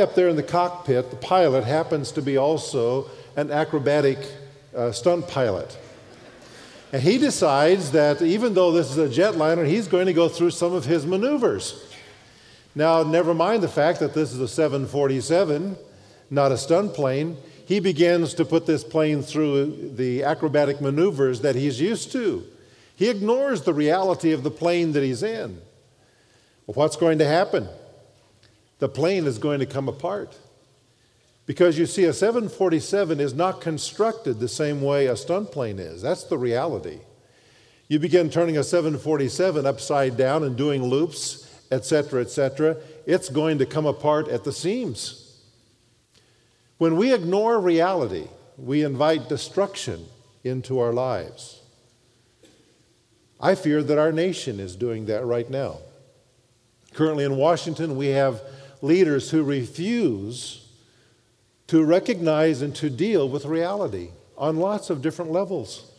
up there in the cockpit, the pilot, happens to be also an acrobatic uh, stunt pilot. And he decides that even though this is a jetliner, he's going to go through some of his maneuvers. Now, never mind the fact that this is a 747, not a stunt plane. He begins to put this plane through the acrobatic maneuvers that he's used to. He ignores the reality of the plane that he's in. Well, what's going to happen? The plane is going to come apart. Because you see, a 747 is not constructed the same way a stunt plane is. That's the reality. You begin turning a 747 upside down and doing loops, etc., etc., it's going to come apart at the seams. When we ignore reality, we invite destruction into our lives. I fear that our nation is doing that right now. Currently in Washington, we have leaders who refuse to recognize and to deal with reality on lots of different levels.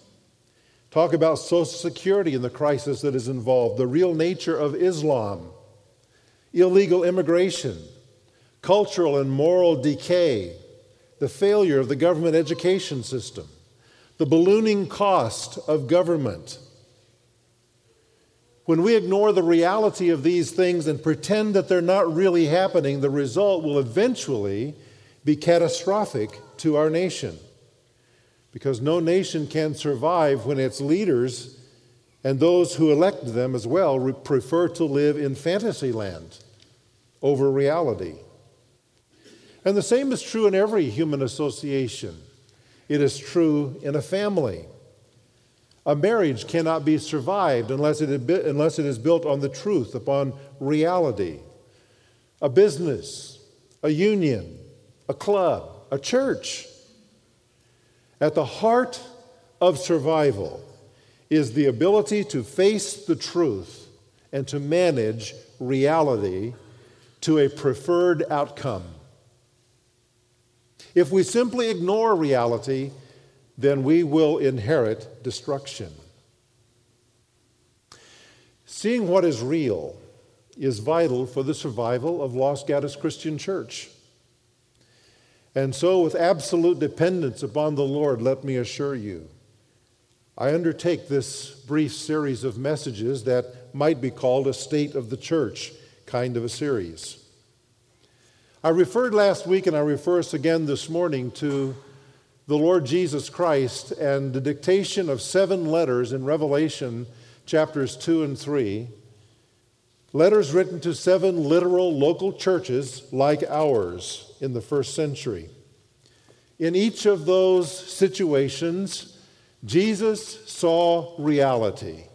Talk about Social Security and the crisis that is involved, the real nature of Islam, illegal immigration, cultural and moral decay, the failure of the government education system, the ballooning cost of government. When we ignore the reality of these things and pretend that they're not really happening, the result will eventually be catastrophic to our nation. Because no nation can survive when its leaders and those who elect them as well prefer to live in fantasy land over reality. And the same is true in every human association. It is true in a family. A marriage cannot be survived unless it, unless it is built on the truth, upon reality. A business, a union, a club, a church. At the heart of survival is the ability to face the truth and to manage reality to a preferred outcome. If we simply ignore reality, then we will inherit destruction. Seeing what is real is vital for the survival of Los Gatos Christian Church. And so, with absolute dependence upon the Lord, let me assure you, I undertake this brief series of messages that might be called a state of the church kind of a series. I referred last week, and I refer us again this morning to the Lord Jesus Christ and the dictation of seven letters in Revelation chapters 2 and 3. Letters written to seven literal local churches like ours in the first century. In each of those situations, Jesus saw reality.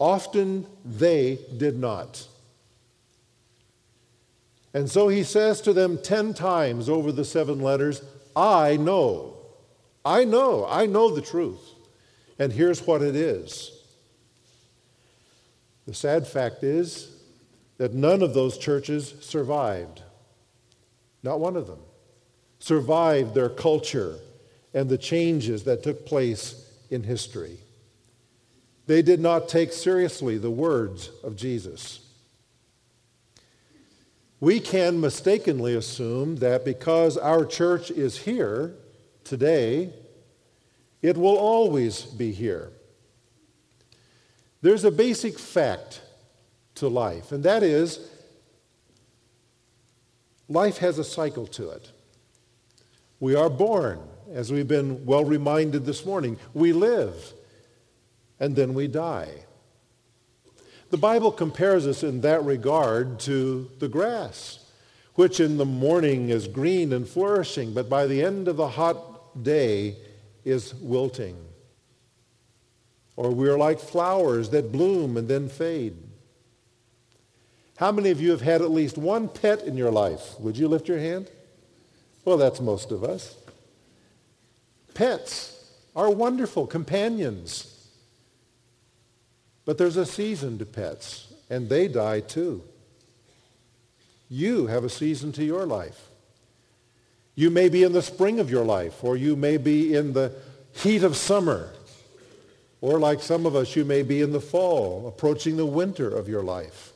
Often they did not. And so he says to them 10 times over the seven letters, I know. I know. I know the truth. And here's what it is. The sad fact is that none of those churches survived. Not one of them. Survived their culture and the changes that took place in history. They did not take seriously the words of Jesus. We can mistakenly assume that because our church is here today, it will always be here. There's a basic fact to life, and that is life has a cycle to it. We are born, as we've been well reminded this morning. We live, and then we die. The Bible compares us in that regard to the grass, which in the morning is green and flourishing, but by the end of the hot day is wilting. Or we're like flowers that bloom and then fade. How many of you have had at least one pet in your life? Would you lift your hand? Well, that's most of us. Pets are wonderful companions. But there's a season to pets, and they die too. You have a season to your life. You may be in the spring of your life, or you may be in the heat of summer, or like some of us, you may be in the fall, approaching the winter of your life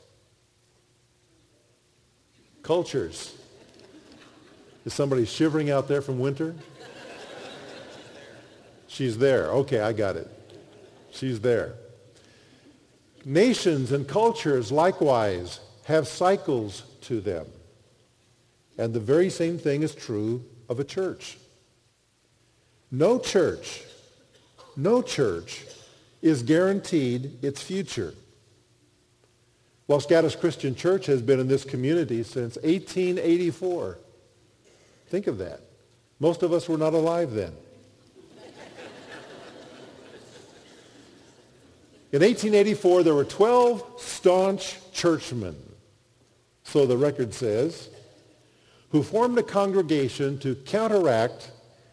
cultures Is somebody shivering out there from winter? She's there. Okay, I got it. She's there. Nations and cultures likewise have cycles to them. And the very same thing is true of a church. No church, no church is guaranteed its future. Los Gatos Christian Church has been in this community since 1884. Think of that. Most of us were not alive then. In 1884, there were 12 staunch churchmen, so the record says, who formed a congregation to counteract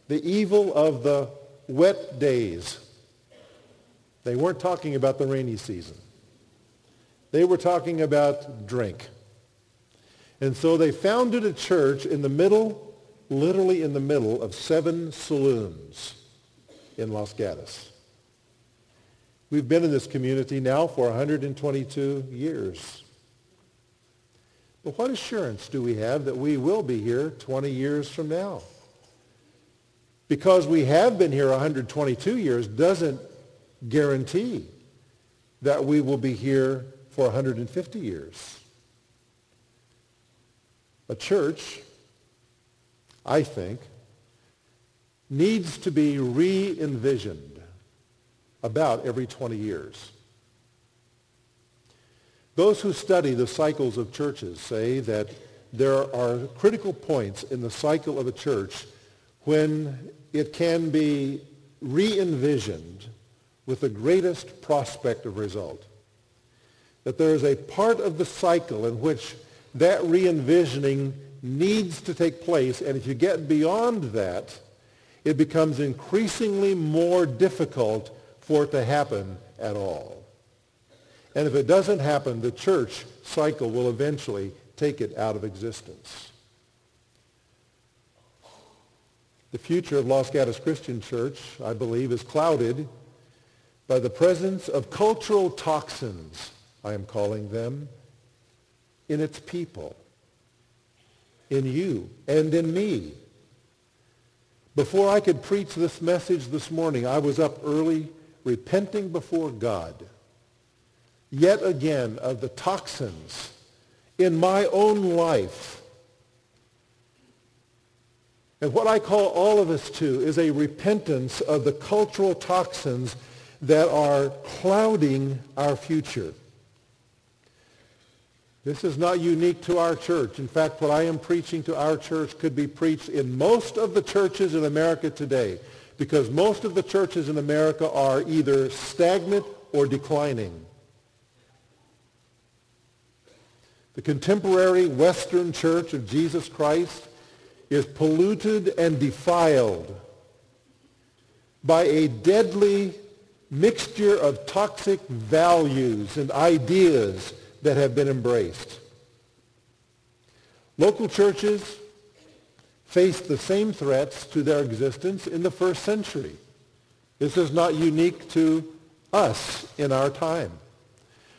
the evil of the wet days. They weren't talking about the rainy season. They were talking about drink. And so they founded a church in the middle, literally in the middle of seven saloons in Los Gatos. We've been in this community now for 122 years. But what assurance do we have that we will be here 20 years from now? Because we have been here 122 years doesn't guarantee that we will be here for 150 years. A church, I think, needs to be re-envisioned about every 20 years. Those who study the cycles of churches say that there are critical points in the cycle of a church when it can be re-envisioned with the greatest prospect of result. That there is a part of the cycle in which that re-envisioning needs to take place, and if you get beyond that, it becomes increasingly more difficult for it to happen at all. And if it doesn't happen, the church cycle will eventually take it out of existence. The future of Los Gatos Christian Church, I believe, is clouded by the presence of cultural toxins, I am calling them, in its people, in you, and in me. Before I could preach this message this morning, I was up early repenting before God yet again of the toxins in my own life. And what I call all of us to is a repentance of the cultural toxins that are clouding our future. This is not unique to our church. In fact, what I am preaching to our church could be preached in most of the churches in America today because most of the churches in America are either stagnant or declining. The contemporary Western Church of Jesus Christ is polluted and defiled by a deadly mixture of toxic values and ideas that have been embraced. Local churches faced the same threats to their existence in the first century. This is not unique to us in our time.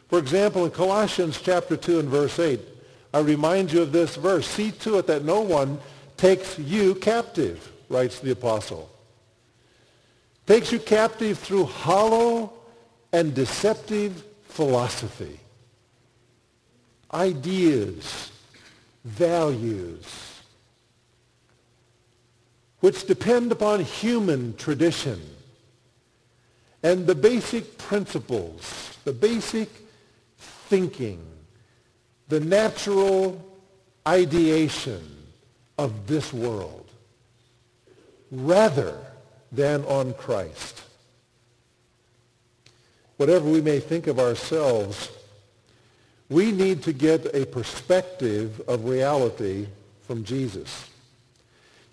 For example, in Colossians chapter 2 and verse 8, I remind you of this verse. See to it that no one takes you captive, writes the apostle. Takes you captive through hollow and deceptive philosophy. Ideas, values, which depend upon human tradition and the basic principles, the basic thinking, the natural ideation of this world, rather than on Christ. Whatever we may think of ourselves, we need to get a perspective of reality from Jesus.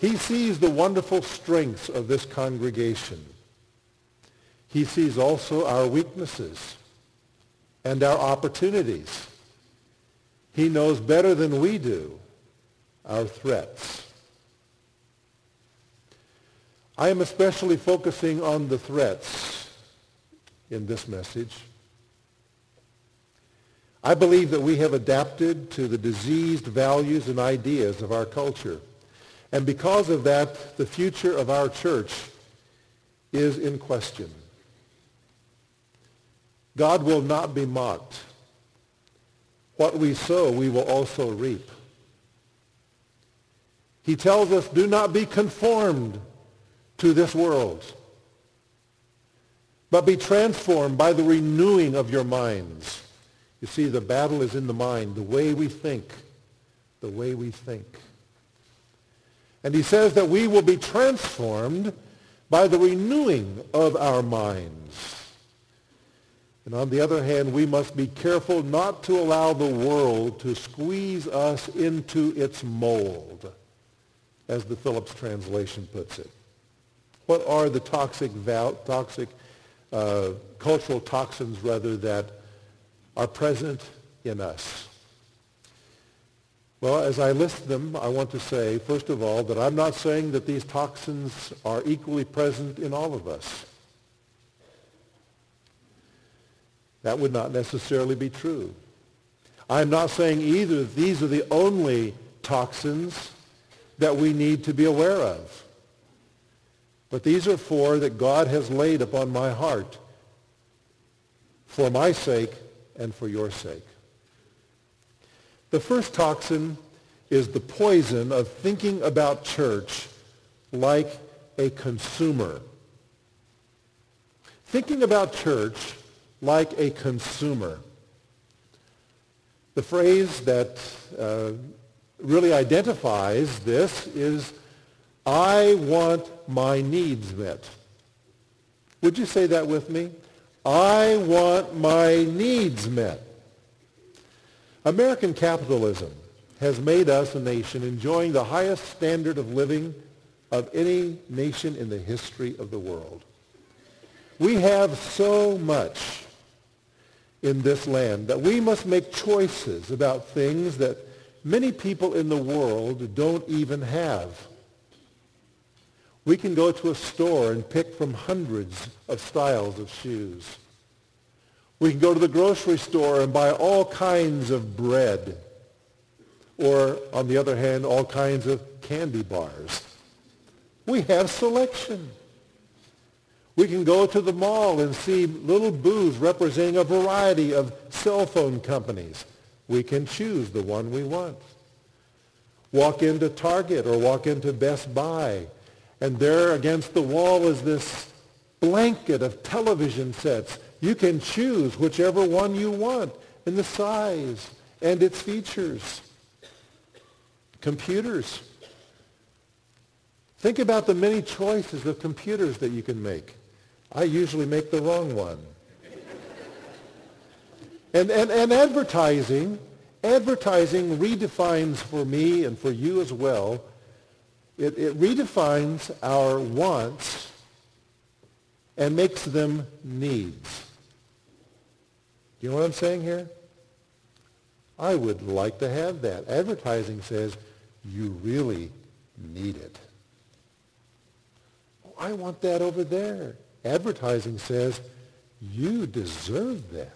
He sees the wonderful strengths of this congregation. He sees also our weaknesses and our opportunities. He knows better than we do our threats. I am especially focusing on the threats in this message. I believe that we have adapted to the diseased values and ideas of our culture. And because of that, the future of our church is in question. God will not be mocked. What we sow, we will also reap. He tells us, do not be conformed to this world, but be transformed by the renewing of your minds. You see, the battle is in the mind, the way we think, the way we think. And he says that we will be transformed by the renewing of our minds. And on the other hand, we must be careful not to allow the world to squeeze us into its mold, as the Phillips translation puts it. What are the toxic, toxic uh, cultural toxins, rather, that are present in us? Well, as I list them, I want to say, first of all, that I'm not saying that these toxins are equally present in all of us. That would not necessarily be true. I'm not saying either that these are the only toxins that we need to be aware of. But these are four that God has laid upon my heart for my sake and for your sake. The first toxin is the poison of thinking about church like a consumer. Thinking about church like a consumer. The phrase that uh, really identifies this is, I want my needs met. Would you say that with me? I want my needs met. American capitalism has made us a nation enjoying the highest standard of living of any nation in the history of the world. We have so much in this land, that we must make choices about things that many people in the world don't even have. We can go to a store and pick from hundreds of styles of shoes. We can go to the grocery store and buy all kinds of bread. Or, on the other hand, all kinds of candy bars. We have selection. We can go to the mall and see little booths representing a variety of cell phone companies. We can choose the one we want. Walk into Target or walk into Best Buy, and there against the wall is this blanket of television sets. You can choose whichever one you want in the size and its features. Computers. Think about the many choices of computers that you can make. I usually make the wrong one. and, and, and advertising, advertising redefines for me and for you as well, it, it redefines our wants and makes them needs. Do you know what I'm saying here? I would like to have that. Advertising says you really need it. Oh, I want that over there. Advertising says, you deserve that.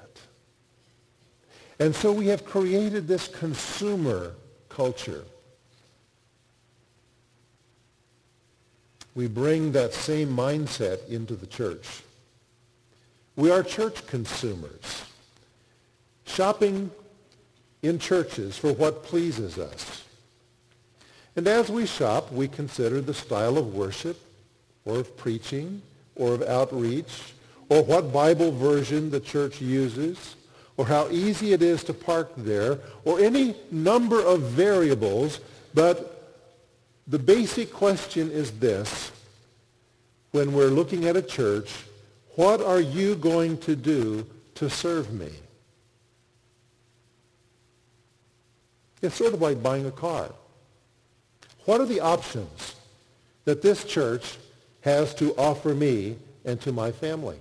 And so we have created this consumer culture. We bring that same mindset into the church. We are church consumers, shopping in churches for what pleases us. And as we shop, we consider the style of worship or of preaching or of outreach, or what Bible version the church uses, or how easy it is to park there, or any number of variables, but the basic question is this. When we're looking at a church, what are you going to do to serve me? It's sort of like buying a car. What are the options that this church has to offer me and to my family.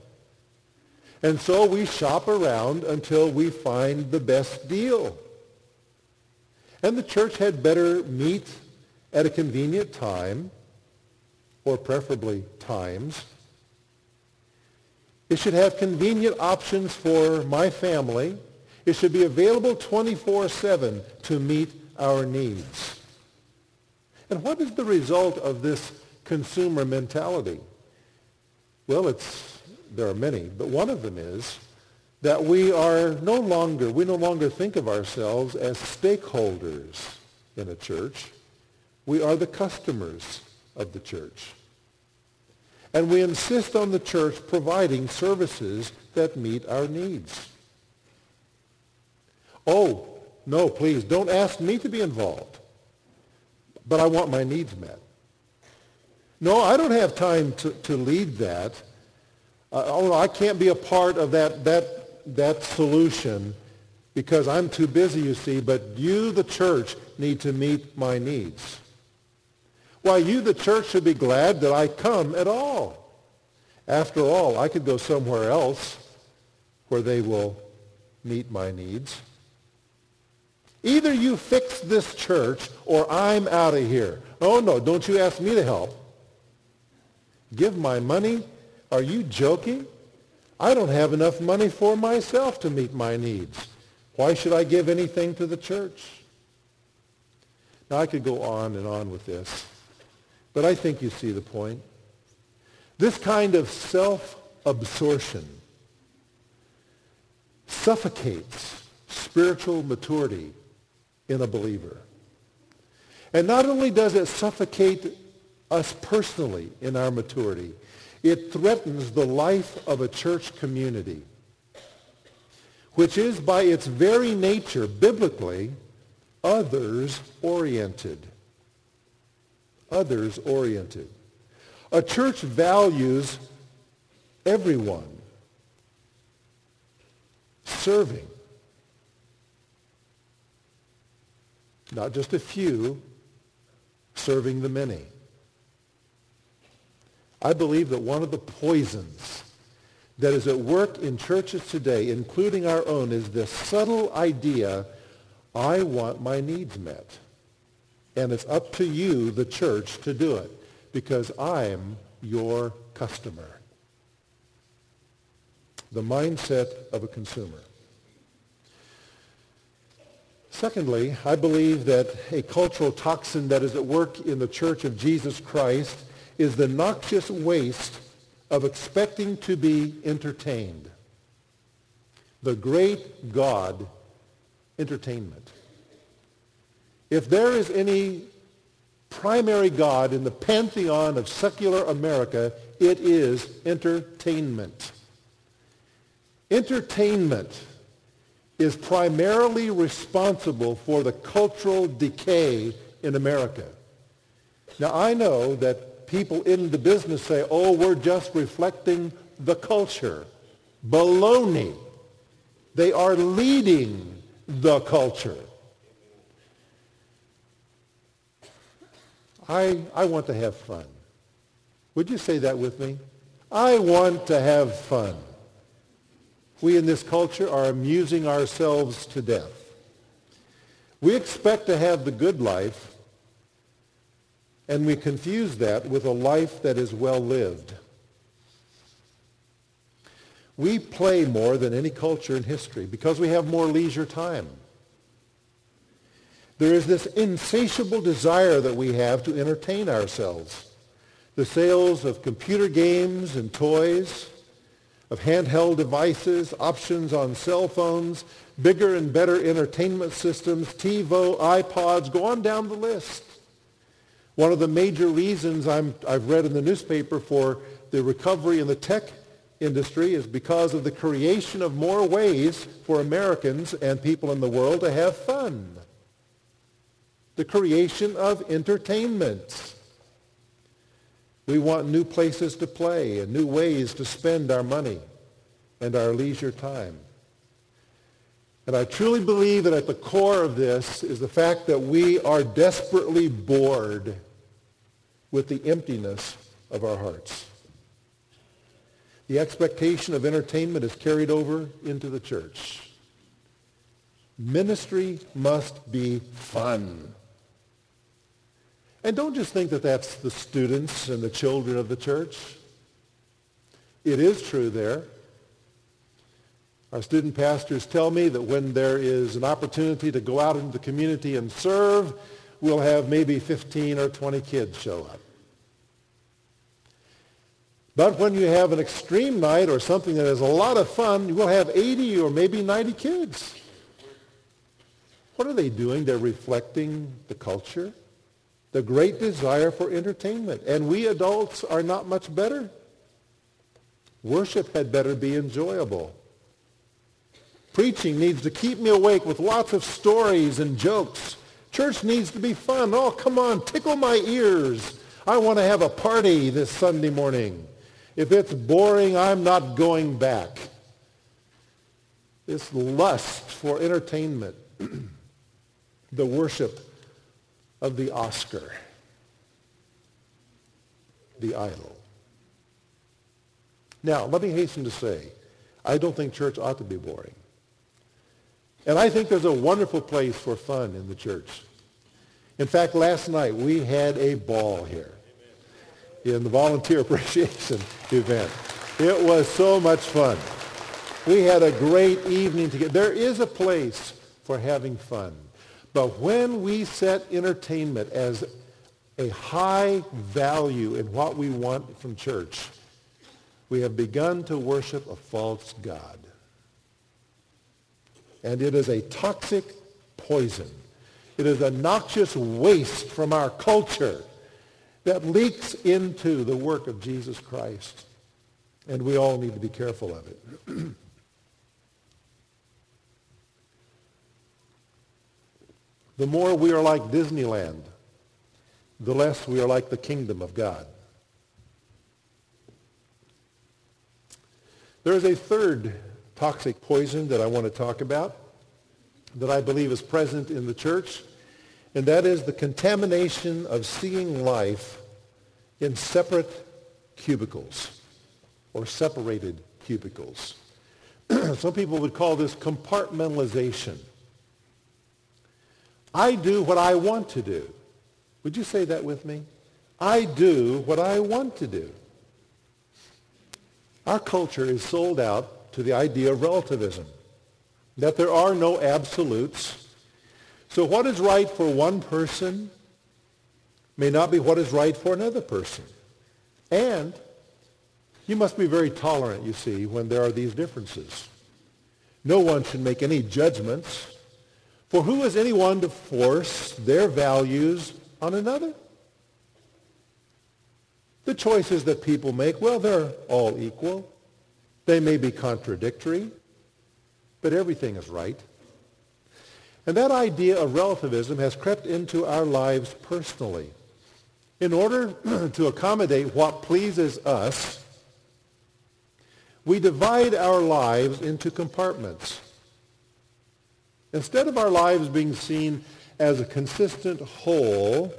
And so we shop around until we find the best deal. And the church had better meet at a convenient time, or preferably times. It should have convenient options for my family. It should be available 24-7 to meet our needs. And what is the result of this consumer mentality? Well, it's, there are many, but one of them is that we are no longer, we no longer think of ourselves as stakeholders in a church. We are the customers of the church. And we insist on the church providing services that meet our needs. Oh, no, please, don't ask me to be involved. But I want my needs met. No, I don't have time to, to lead that. Uh, oh, I can't be a part of that, that, that solution because I'm too busy, you see, but you, the church, need to meet my needs. Why, you, the church, should be glad that I come at all. After all, I could go somewhere else where they will meet my needs. Either you fix this church or I'm out of here. Oh, no, don't you ask me to help. Give my money? Are you joking? I don't have enough money for myself to meet my needs. Why should I give anything to the church? Now, I could go on and on with this, but I think you see the point. This kind of self-absorption suffocates spiritual maturity in a believer. And not only does it suffocate us personally in our maturity, it threatens the life of a church community, which is by its very nature, biblically, others-oriented. Others-oriented. A church values everyone serving not just a few, serving the many. I believe that one of the poisons that is at work in churches today, including our own, is this subtle idea, I want my needs met. And it's up to you, the church, to do it because I'm your customer. The mindset of a consumer. Secondly, I believe that a cultural toxin that is at work in the Church of Jesus Christ is the noxious waste of expecting to be entertained. The great God entertainment. If there is any primary God in the pantheon of secular America, it is entertainment. Entertainment is primarily responsible for the cultural decay in America. Now, I know that people in the business say, oh, we're just reflecting the culture. Baloney. They are leading the culture. I, I want to have fun. Would you say that with me? I want to have fun we in this culture are amusing ourselves to death. We expect to have the good life, and we confuse that with a life that is well lived. We play more than any culture in history because we have more leisure time. There is this insatiable desire that we have to entertain ourselves. The sales of computer games and toys, of handheld devices, options on cell phones, bigger and better entertainment systems, TiVo, iPods, go on down the list. One of the major reasons i have read in the newspaper for the recovery in the tech industry is because of the creation of more ways for Americans and people in the world to have fun. The creation of entertainment. We want new places to play and new ways to spend our money and our leisure time. And I truly believe that at the core of this is the fact that we are desperately bored with the emptiness of our hearts. The expectation of entertainment is carried over into the church. Ministry must be fun. And don't just think that that's the students and the children of the church. It is true there. Our student pastors tell me that when there is an opportunity to go out into the community and serve, we'll have maybe 15 or 20 kids show up. But when you have an extreme night or something that is a lot of fun, you will have 80 or maybe 90 kids. What are they doing? They're reflecting the culture, the great desire for entertainment. And we adults are not much better. Worship had better be enjoyable. Preaching needs to keep me awake with lots of stories and jokes. Church needs to be fun. Oh, come on, tickle my ears. I want to have a party this Sunday morning. If it's boring, I'm not going back. This lust for entertainment, the worship of the Oscar, the idol. Now, let me hasten to say, I don't think church ought to be boring. And I think there's a wonderful place for fun in the church. In fact, last night we had a ball here in the volunteer appreciation event. It was so much fun. We had a great evening together. There is a place for having fun. But when we set entertainment as a high value in what we want from church, we have begun to worship a false God. And it is a toxic poison. It is a noxious waste from our culture that leaks into the work of Jesus Christ. And we all need to be careful of it. the more we are like Disneyland, the less we are like the kingdom of God. There is a third toxic poison that I want to talk about that I believe is present in the church and that is the contamination of seeing life in separate cubicles or separated cubicles. Some people would call this compartmentalization. I do what I want to do. Would you say that with me? I do what I want to do. Our culture is sold out to the idea of relativism, that there are no absolutes, so what is right for one person may not be what is right for another person. And you must be very tolerant, you see, when there are these differences. No one should make any judgments. For who is anyone to force their values on another? The choices that people make, well, they're all equal. They may be contradictory, but everything is right. And that idea of relativism has crept into our lives personally. In order to accommodate what pleases us, we divide our lives into compartments. Instead of our lives being seen as a consistent whole,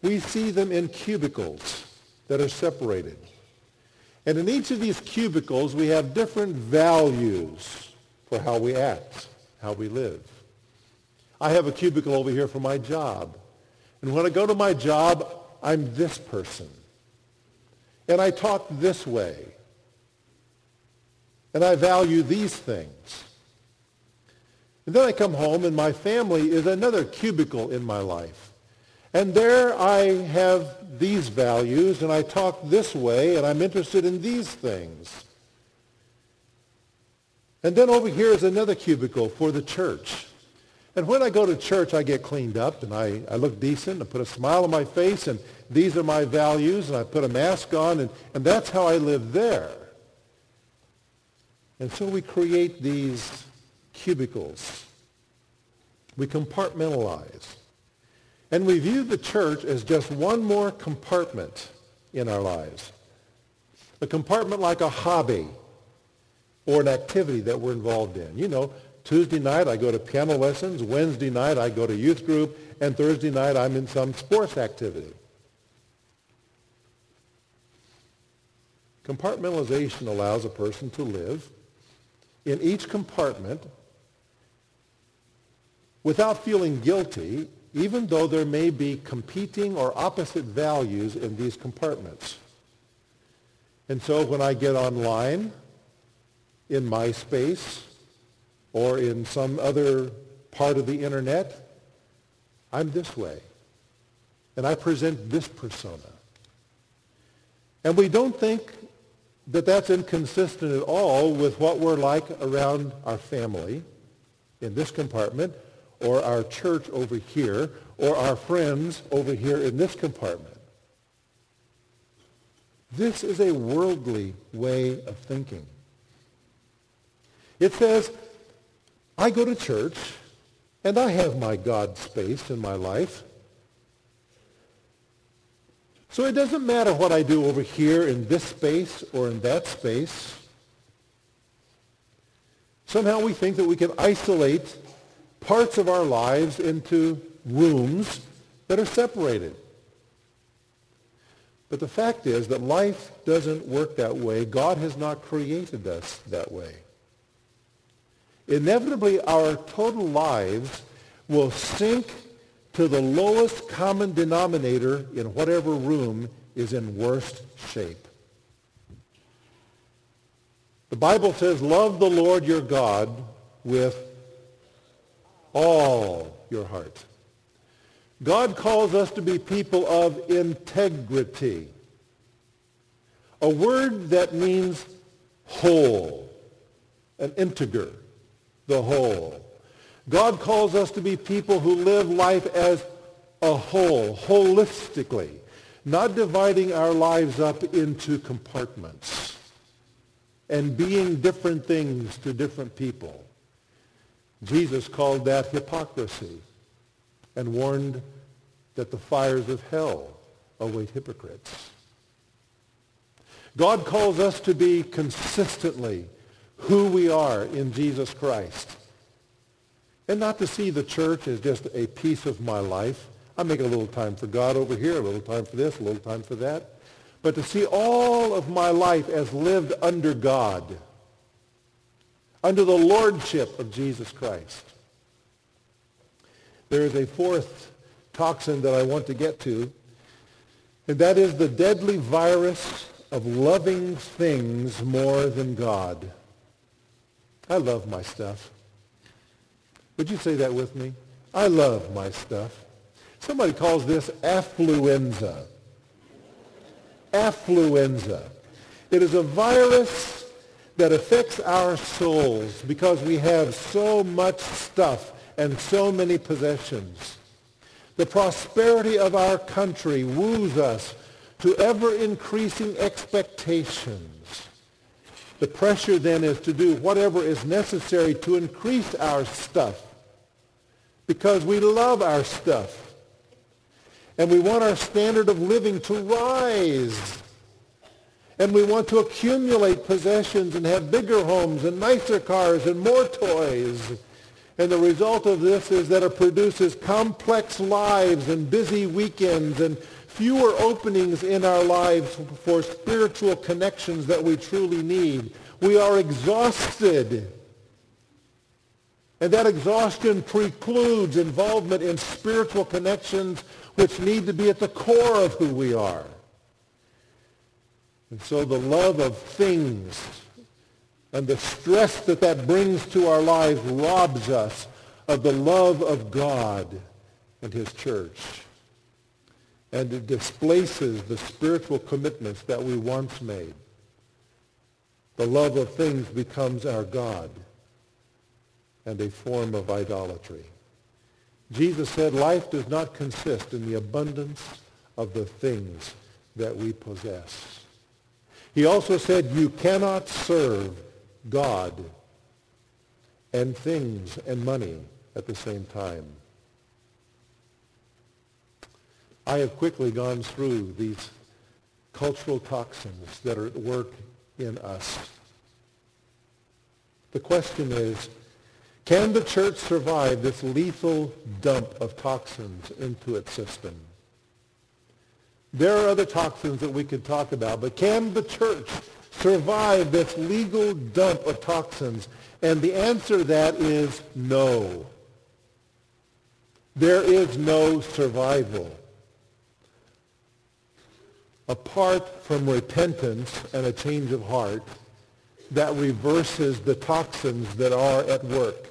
we see them in cubicles that are separated. And in each of these cubicles, we have different values for how we act, how we live. I have a cubicle over here for my job. And when I go to my job, I'm this person. And I talk this way. And I value these things. And then I come home and my family is another cubicle in my life. And there I have these values and I talk this way and I'm interested in these things. And then over here is another cubicle for the church. And when I go to church, I get cleaned up and I, I look decent. I put a smile on my face and these are my values and I put a mask on and, and that's how I live there. And so we create these cubicles. We compartmentalize. And we view the church as just one more compartment in our lives. A compartment like a hobby or an activity that we're involved in. You know, Tuesday night, I go to piano lessons. Wednesday night, I go to youth group. And Thursday night, I'm in some sports activity. Compartmentalization allows a person to live in each compartment without feeling guilty, even though there may be competing or opposite values in these compartments. And so when I get online in MySpace or in some other part of the internet, I'm this way. and I present this persona. And we don't think that that's inconsistent at all with what we're like around our family in this compartment, or our church over here, or our friends over here in this compartment. This is a worldly way of thinking. It says, I go to church and I have my God space in my life. So it doesn't matter what I do over here in this space or in that space. Somehow we think that we can isolate parts of our lives into rooms that are separated. But the fact is that life doesn't work that way. God has not created us that way. Inevitably, our total lives will sink to the lowest common denominator in whatever room is in worst shape. The Bible says, love the Lord your God with all your heart. God calls us to be people of integrity, a word that means whole, an integer, the whole. God calls us to be people who live life as a whole, holistically, not dividing our lives up into compartments and being different things to different people. Jesus called that hypocrisy and warned that the fires of hell await hypocrites. God calls us to be consistently who we are in Jesus Christ. And not to see the church as just a piece of my life. I make a little time for God over here, a little time for this, a little time for that. But to see all of my life as lived under God, under the lordship of Jesus Christ. There is a fourth toxin that I want to get to, and that is the deadly virus of loving things more than God. I love my stuff. Would you say that with me? I love my stuff. Somebody calls this affluenza. Affluenza. It is a virus that affects our souls because we have so much stuff and so many possessions. The prosperity of our country woos us to ever increasing expectations. The pressure then is to do whatever is necessary to increase our stuff because we love our stuff. And we want our standard of living to rise. And we want to accumulate possessions and have bigger homes and nicer cars and more toys. And the result of this is that it produces complex lives and busy weekends and fewer openings in our lives for spiritual connections that we truly need. We are exhausted. And that exhaustion precludes involvement in spiritual connections which need to be at the core of who we are. And so the love of things and the stress that that brings to our lives robs us of the love of God and his church. And it displaces the spiritual commitments that we once made. The love of things becomes our God and a form of idolatry. Jesus said life does not consist in the abundance of the things that we possess. He also said you cannot serve God and things and money at the same time. I have quickly gone through these cultural toxins that are at work in us. The question is, can the church survive this lethal dump of toxins into its system? There are other toxins that we could talk about, but can the church survive this legal dump of toxins? And the answer to that is no. There is no survival. Apart from repentance and a change of heart that reverses the toxins that are at work.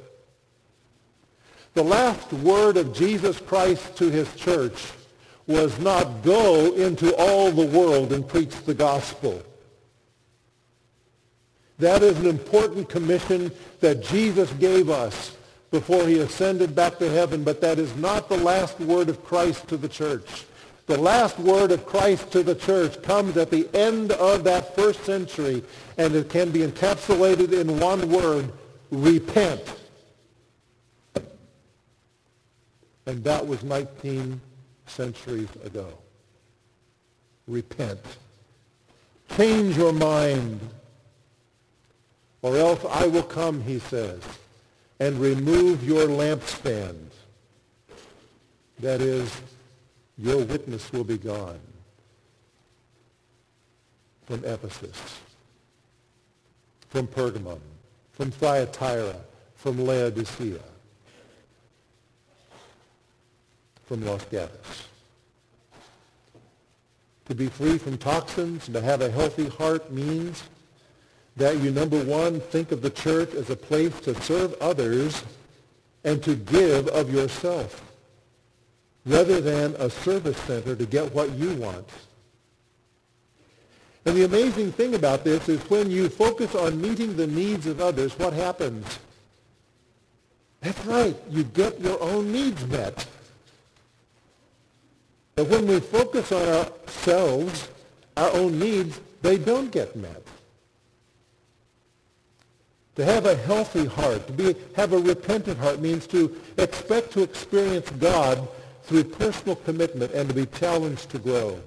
The last word of Jesus Christ to his church was not go into all the world and preach the gospel. That is an important commission that Jesus gave us before he ascended back to heaven, but that is not the last word of Christ to the church. The last word of Christ to the church comes at the end of that first century, and it can be encapsulated in one word, repent. And that was 19 centuries ago. Repent. Change your mind. Or else I will come, he says, and remove your lampstand. That is, your witness will be gone from Ephesus, from Pergamum, from Thyatira, from Laodicea. From Los Gatos. To be free from toxins and to have a healthy heart means that you, number one, think of the church as a place to serve others and to give of yourself rather than a service center to get what you want. And the amazing thing about this is when you focus on meeting the needs of others, what happens? That's right, you get your own needs met. But when we focus on ourselves, our own needs, they don't get met. To have a healthy heart, to be, have a repentant heart means to expect to experience God through personal commitment and to be challenged to grow.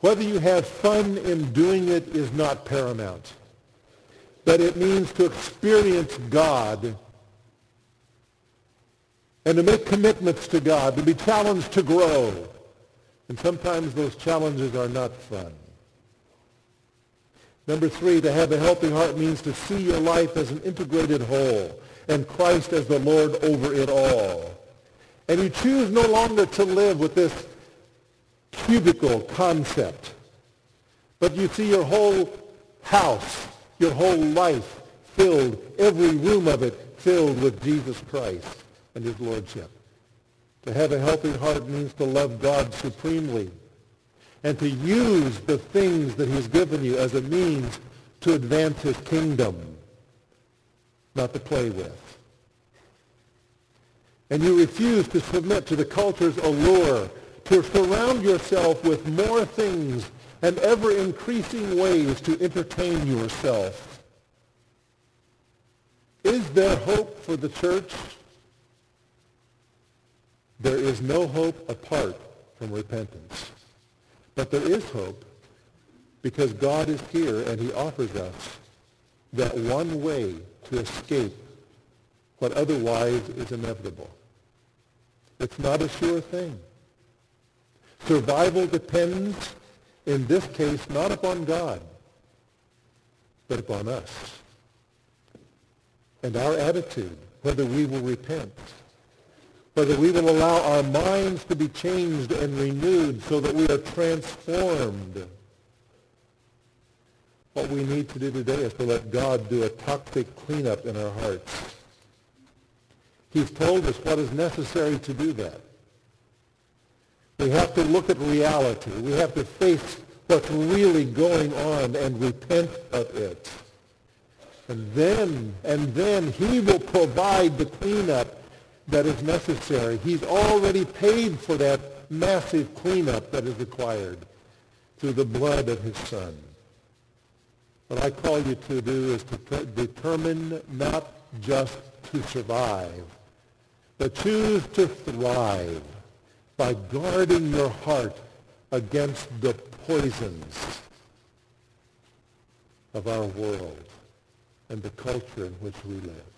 Whether you have fun in doing it is not paramount. But it means to experience God and to make commitments to God, to be challenged to grow. And sometimes those challenges are not fun. Number three, to have a healthy heart means to see your life as an integrated whole and Christ as the Lord over it all. And you choose no longer to live with this cubicle concept, but you see your whole house, your whole life filled, every room of it filled with Jesus Christ and his lordship. To have a healthy heart means to love God supremely and to use the things that he's given you as a means to advance his kingdom, not to play with. And you refuse to submit to the culture's allure to surround yourself with more things and ever-increasing ways to entertain yourself. Is there hope for the church? There is no hope apart from repentance. But there is hope because God is here and he offers us that one way to escape what otherwise is inevitable. It's not a sure thing. Survival depends, in this case, not upon God, but upon us. And our attitude, whether we will repent whether we will allow our minds to be changed and renewed so that we are transformed. What we need to do today is to let God do a toxic cleanup in our hearts. He's told us what is necessary to do that. We have to look at reality. We have to face what's really going on and repent of it. And then, and then he will provide the cleanup that is necessary. He's already paid for that massive cleanup that is required through the blood of his son. What I call you to do is to determine not just to survive, but choose to thrive by guarding your heart against the poisons of our world and the culture in which we live.